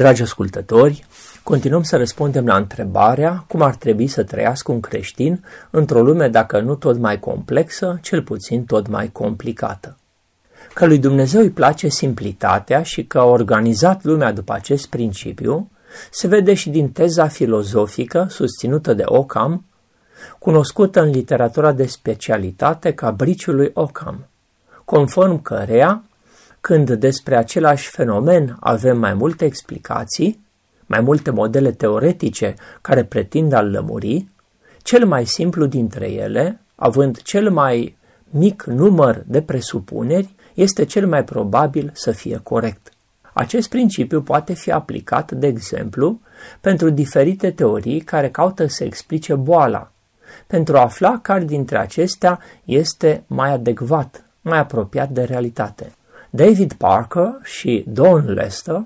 Dragi ascultători, continuăm să răspundem la întrebarea cum ar trebui să trăiască un creștin într-o lume dacă nu tot mai complexă, cel puțin tot mai complicată. Că lui Dumnezeu îi place simplitatea și că a organizat lumea după acest principiu, se vede și din teza filozofică susținută de Ockham, cunoscută în literatura de specialitate ca briciul lui Ockham, conform căreia când despre același fenomen avem mai multe explicații, mai multe modele teoretice care pretind a-l lămuri, cel mai simplu dintre ele, având cel mai mic număr de presupuneri, este cel mai probabil să fie corect. Acest principiu poate fi aplicat, de exemplu, pentru diferite teorii care caută să explice boala, pentru a afla care dintre acestea este mai adecvat, mai apropiat de realitate. David Parker și Don Lester,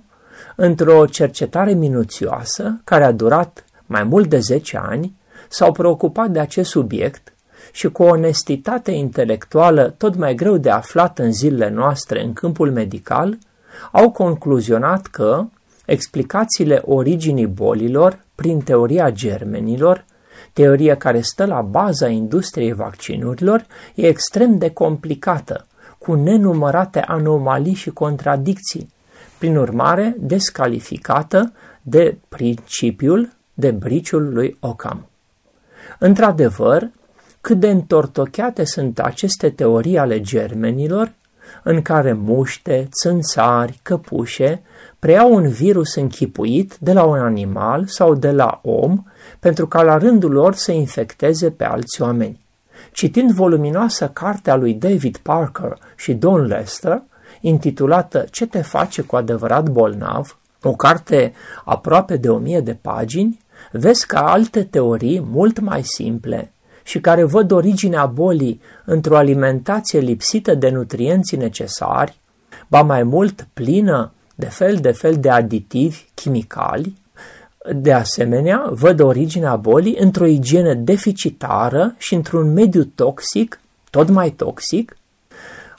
într-o cercetare minuțioasă care a durat mai mult de 10 ani, s-au preocupat de acest subiect și cu o onestitate intelectuală tot mai greu de aflat în zilele noastre în câmpul medical, au concluzionat că explicațiile originii bolilor prin teoria germenilor, teoria care stă la baza industriei vaccinurilor, e extrem de complicată cu nenumărate anomalii și contradicții, prin urmare descalificată de principiul de briciul lui Ockham. Într-adevăr, cât de întortocheate sunt aceste teorii ale germenilor, în care muște, țânțari, căpușe preiau un virus închipuit de la un animal sau de la om pentru ca la rândul lor să infecteze pe alți oameni. Citind voluminoasa cartea lui David Parker și Don Lester, intitulată Ce te face cu adevărat bolnav, o carte aproape de o mie de pagini, vezi că alte teorii mult mai simple și care văd originea bolii într-o alimentație lipsită de nutrienții necesari, ba mai mult plină de fel de fel de aditivi chimicali, de asemenea, văd originea bolii într-o igienă deficitară și într-un mediu toxic, tot mai toxic.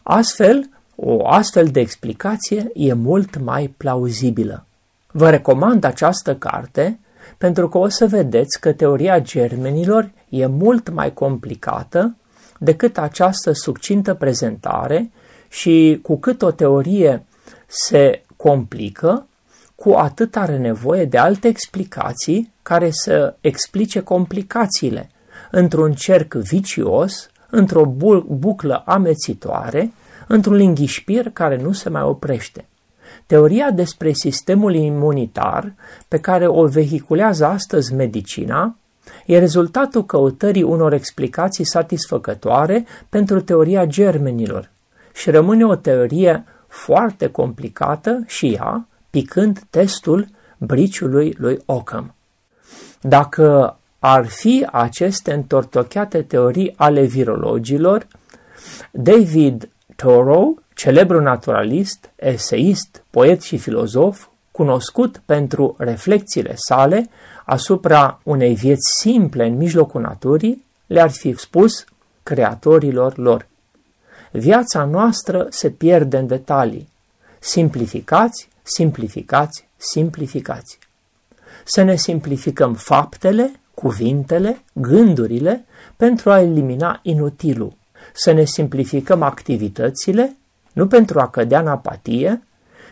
Astfel, o astfel de explicație e mult mai plauzibilă. Vă recomand această carte pentru că o să vedeți că teoria germenilor e mult mai complicată decât această succintă prezentare și cu cât o teorie se complică, cu atât are nevoie de alte explicații care să explice complicațiile într-un cerc vicios, într-o buclă amețitoare, într-un linghișpir care nu se mai oprește. Teoria despre sistemul imunitar pe care o vehiculează astăzi medicina e rezultatul căutării unor explicații satisfăcătoare pentru teoria germenilor și rămâne o teorie foarte complicată și ea, picând testul briciului lui Ockham. Dacă ar fi aceste întortocheate teorii ale virologilor, David Thoreau, celebru naturalist, eseist, poet și filozof, cunoscut pentru reflexiile sale asupra unei vieți simple în mijlocul naturii, le-ar fi spus creatorilor lor. Viața noastră se pierde în detalii. Simplificați simplificați, simplificați. Să ne simplificăm faptele, cuvintele, gândurile pentru a elimina inutilul. Să ne simplificăm activitățile, nu pentru a cădea în apatie,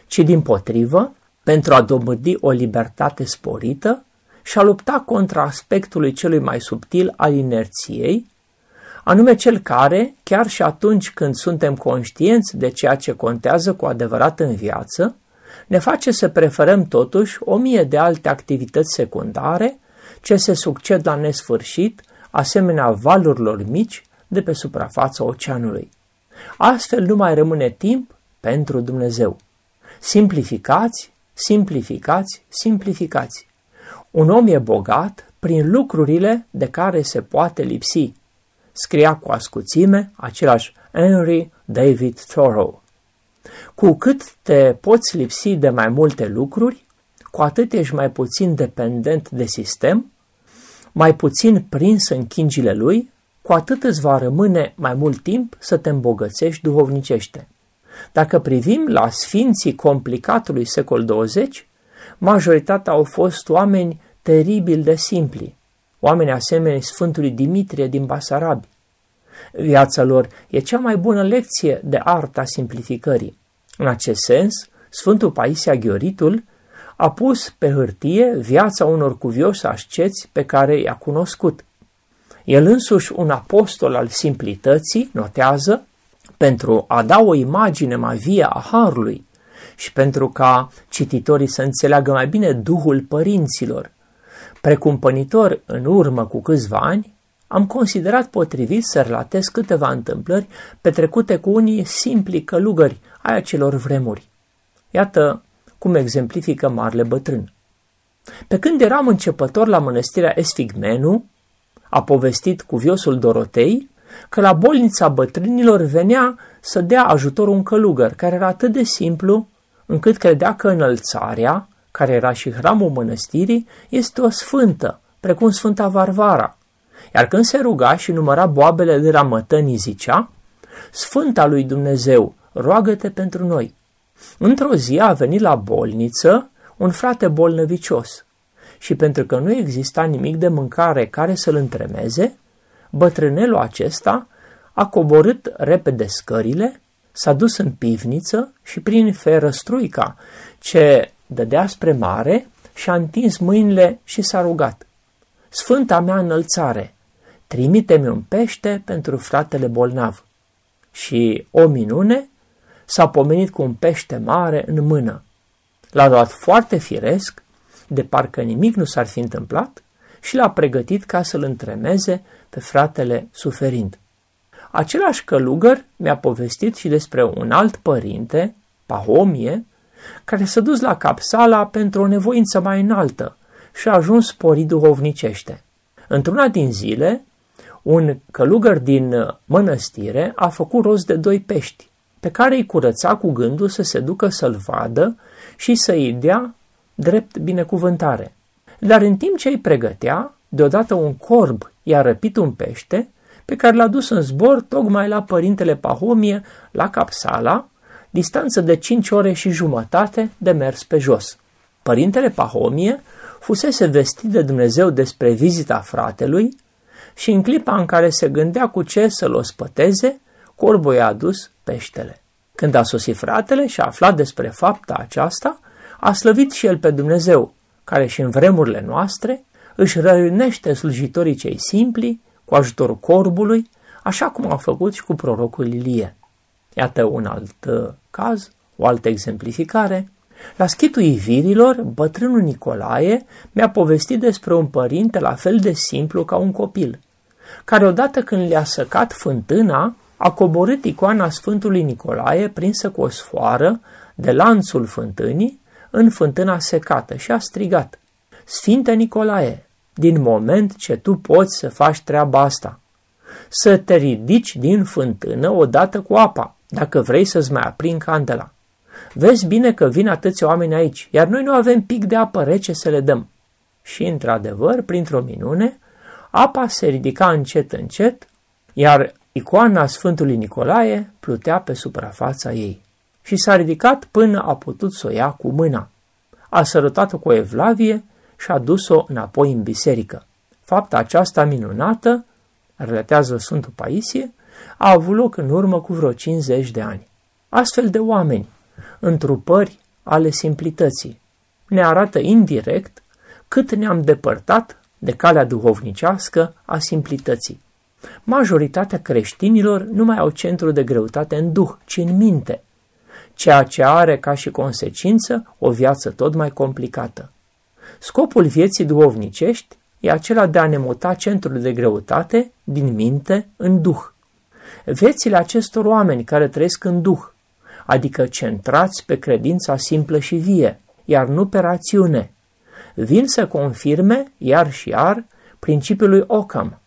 ci din potrivă pentru a dobândi o libertate sporită și a lupta contra aspectului celui mai subtil al inerției, anume cel care, chiar și atunci când suntem conștienți de ceea ce contează cu adevărat în viață, ne face să preferăm totuși o mie de alte activități secundare ce se succed la nesfârșit, asemenea valurilor mici de pe suprafața oceanului. Astfel nu mai rămâne timp pentru Dumnezeu. Simplificați, simplificați, simplificați. Un om e bogat prin lucrurile de care se poate lipsi. Scria cu ascuțime același Henry David Thoreau. Cu cât te poți lipsi de mai multe lucruri, cu atât ești mai puțin dependent de sistem, mai puțin prins în chingile lui, cu atât îți va rămâne mai mult timp să te îmbogățești duhovnicește. Dacă privim la sfinții complicatului secol 20, majoritatea au fost oameni teribil de simpli, oameni asemenea Sfântului Dimitrie din Basarabi. Viața lor e cea mai bună lecție de arta simplificării. În acest sens, Sfântul Paisia Ghioritul a pus pe hârtie viața unor cuvioși asceți pe care i-a cunoscut. El însuși, un apostol al simplității, notează, pentru a da o imagine mai vie a Harului și pentru ca cititorii să înțeleagă mai bine Duhul părinților. Precumpănitor în urmă cu câțiva ani, am considerat potrivit să relatez câteva întâmplări petrecute cu unii simpli călugări ai acelor vremuri. Iată cum exemplifică Marle Bătrân. Pe când eram începător la mănăstirea Esfigmenu, a povestit cuviosul Dorotei că la bolnița bătrânilor venea să dea ajutor un călugăr care era atât de simplu încât credea că înălțarea, care era și hramul mănăstirii, este o sfântă, precum Sfânta Varvara. Iar când se ruga și număra boabele de la mătănii, zicea, Sfânta lui Dumnezeu, roagă-te pentru noi. Într-o zi a venit la bolniță un frate bolnăvicios și pentru că nu exista nimic de mâncare care să-l întremeze, bătrânelul acesta a coborât repede scările, s-a dus în pivniță și prin ferăstruica ce dădea spre mare și-a întins mâinile și s-a rugat. Sfânta mea înălțare, trimite-mi un pește pentru fratele bolnav. Și, o minune, s-a pomenit cu un pește mare în mână. L-a luat foarte firesc, de parcă nimic nu s-ar fi întâmplat, și l-a pregătit ca să-l întremeze pe fratele suferind. Același călugăr mi-a povestit și despre un alt părinte, Pahomie, care s-a dus la Capsala pentru o nevoință mai înaltă și a ajuns sporit duhovnicește. Într-una din zile, un călugăr din mănăstire a făcut rost de doi pești, pe care îi curăța cu gândul să se ducă să-l vadă și să-i dea drept binecuvântare. Dar în timp ce îi pregătea, deodată un corb i-a răpit un pește pe care l-a dus în zbor tocmai la părintele Pahomie, la Capsala, distanță de 5 ore și jumătate de mers pe jos. Părintele Pahomie fusese vestit de Dumnezeu despre vizita fratelui și în clipa în care se gândea cu ce să-l ospăteze, corbul i-a adus peștele. Când a sosit fratele și a aflat despre fapta aceasta, a slăvit și el pe Dumnezeu, care și în vremurile noastre își răinește slujitorii cei simpli cu ajutorul corbului, așa cum a făcut și cu prorocul Ilie. Iată un alt uh, caz, o altă exemplificare. La schitul ivirilor, bătrânul Nicolae mi-a povestit despre un părinte la fel de simplu ca un copil, care odată când le-a săcat fântâna, a coborât icoana Sfântului Nicolae prinsă cu o sfoară de lanțul fântânii în fântâna secată și a strigat, Sfinte Nicolae, din moment ce tu poți să faci treaba asta, să te ridici din fântână odată cu apa, dacă vrei să-ți mai aprind candela. Vezi bine că vin atâția oameni aici, iar noi nu avem pic de apă rece să le dăm. Și, într-adevăr, printr-o minune, apa se ridica încet, încet, iar icoana Sfântului Nicolae plutea pe suprafața ei. Și s-a ridicat până a putut să o ia cu mâna. A sărutat-o cu o evlavie și a dus-o înapoi în biserică. Fapta aceasta minunată, relatează Sfântul Paisie, a avut loc în urmă cu vreo 50 de ani. Astfel de oameni, întrupări ale simplității, ne arată indirect cât ne-am depărtat de calea duhovnicească a simplității. Majoritatea creștinilor nu mai au centru de greutate în duh, ci în minte, ceea ce are ca și consecință o viață tot mai complicată. Scopul vieții duhovnicești e acela de a ne muta centrul de greutate din minte în duh. Viețile acestor oameni care trăiesc în duh, adică centrați pe credința simplă și vie, iar nu pe rațiune. Vin să confirme, iar și iar, principiul lui Ockham.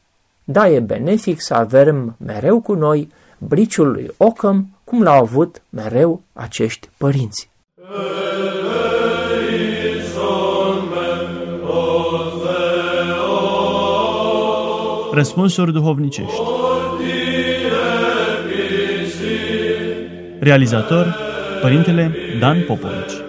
Da, e benefic să avem mereu cu noi briciul lui Ockham, cum l-au avut mereu acești părinți. Răspunsuri duhovnicești Realizator Părintele Dan Popovici